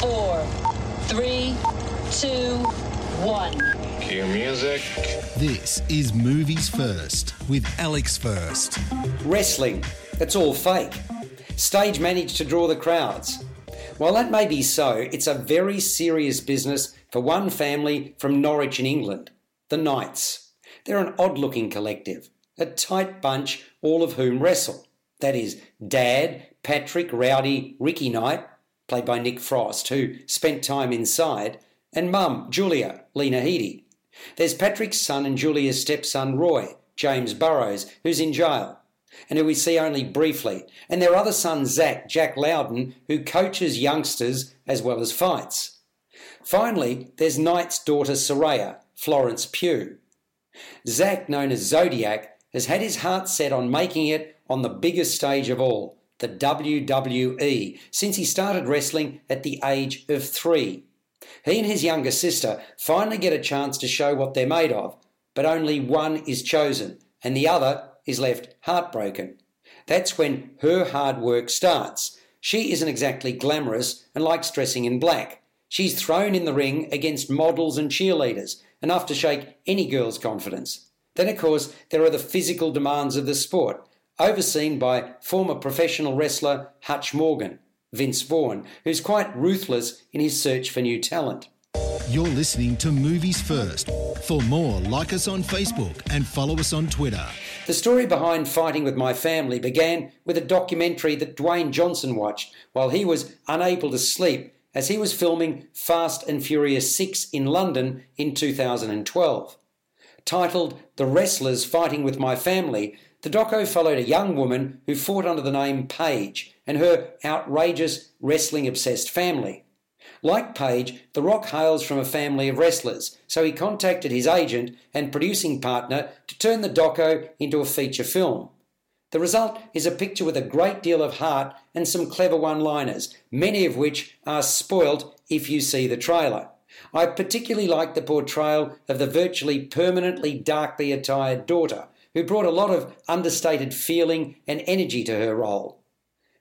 four, three, two, one. Cue music. This is Movies First with Alex First. Wrestling, it's all fake. Stage managed to draw the crowds. While that may be so, it's a very serious business for one family from Norwich in England, the Knights. They're an odd looking collective, a tight bunch, all of whom wrestle. That is, Dad, Patrick Rowdy Ricky Knight, played by Nick Frost, who spent time inside, and Mum, Julia, Lena Headey. There's Patrick's son and Julia's stepson, Roy, James Burrows, who's in jail, and who we see only briefly, and their other son, Zach, Jack Lowden, who coaches youngsters as well as fights. Finally, there's Knight's daughter, Saraya, Florence Pugh. Zach, known as Zodiac, has had his heart set on making it on the biggest stage of all, the WWE, since he started wrestling at the age of three. He and his younger sister finally get a chance to show what they're made of, but only one is chosen, and the other is left heartbroken. That's when her hard work starts. She isn't exactly glamorous and likes dressing in black. She's thrown in the ring against models and cheerleaders, enough to shake any girl's confidence. Then, of course, there are the physical demands of the sport, overseen by former professional wrestler Hutch Morgan, Vince Vaughn, who's quite ruthless in his search for new talent. You're listening to Movies First. For more, like us on Facebook and follow us on Twitter. The story behind Fighting with My Family began with a documentary that Dwayne Johnson watched while he was unable to sleep as he was filming Fast and Furious 6 in London in 2012. Titled The Wrestlers Fighting with My Family, the doco followed a young woman who fought under the name Paige and her outrageous wrestling obsessed family. Like Paige, The Rock hails from a family of wrestlers, so he contacted his agent and producing partner to turn the doco into a feature film. The result is a picture with a great deal of heart and some clever one liners, many of which are spoilt if you see the trailer. I particularly like the portrayal of the virtually permanently darkly attired daughter, who brought a lot of understated feeling and energy to her role.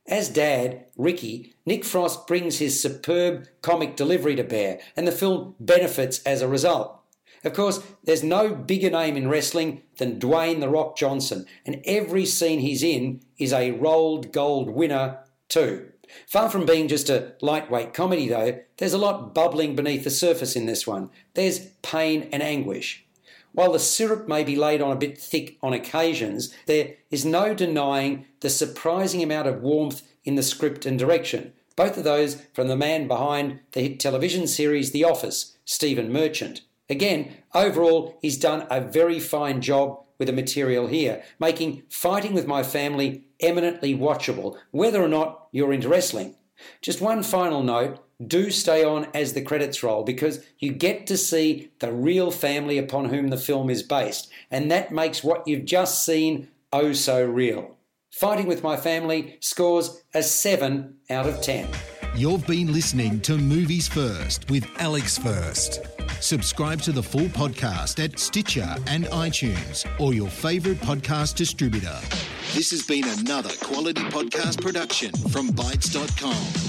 As dad, Ricky, Nick Frost brings his superb comic delivery to bear, and the film benefits as a result. Of course, there's no bigger name in wrestling than Dwayne The Rock Johnson, and every scene he's in is a rolled gold winner, too. Far from being just a lightweight comedy, though, there's a lot bubbling beneath the surface in this one. There's pain and anguish. While the syrup may be laid on a bit thick on occasions, there is no denying the surprising amount of warmth in the script and direction, both of those from the man behind the hit television series The Office, Stephen Merchant. Again, overall, he's done a very fine job with the material here, making Fighting with My Family eminently watchable, whether or not you're into wrestling. Just one final note do stay on as the credits roll because you get to see the real family upon whom the film is based, and that makes what you've just seen oh so real. Fighting with My Family scores a 7 out of 10. You've been listening to Movies First with Alex First. Subscribe to the full podcast at Stitcher and iTunes or your favourite podcast distributor. This has been another quality podcast production from Bytes.com.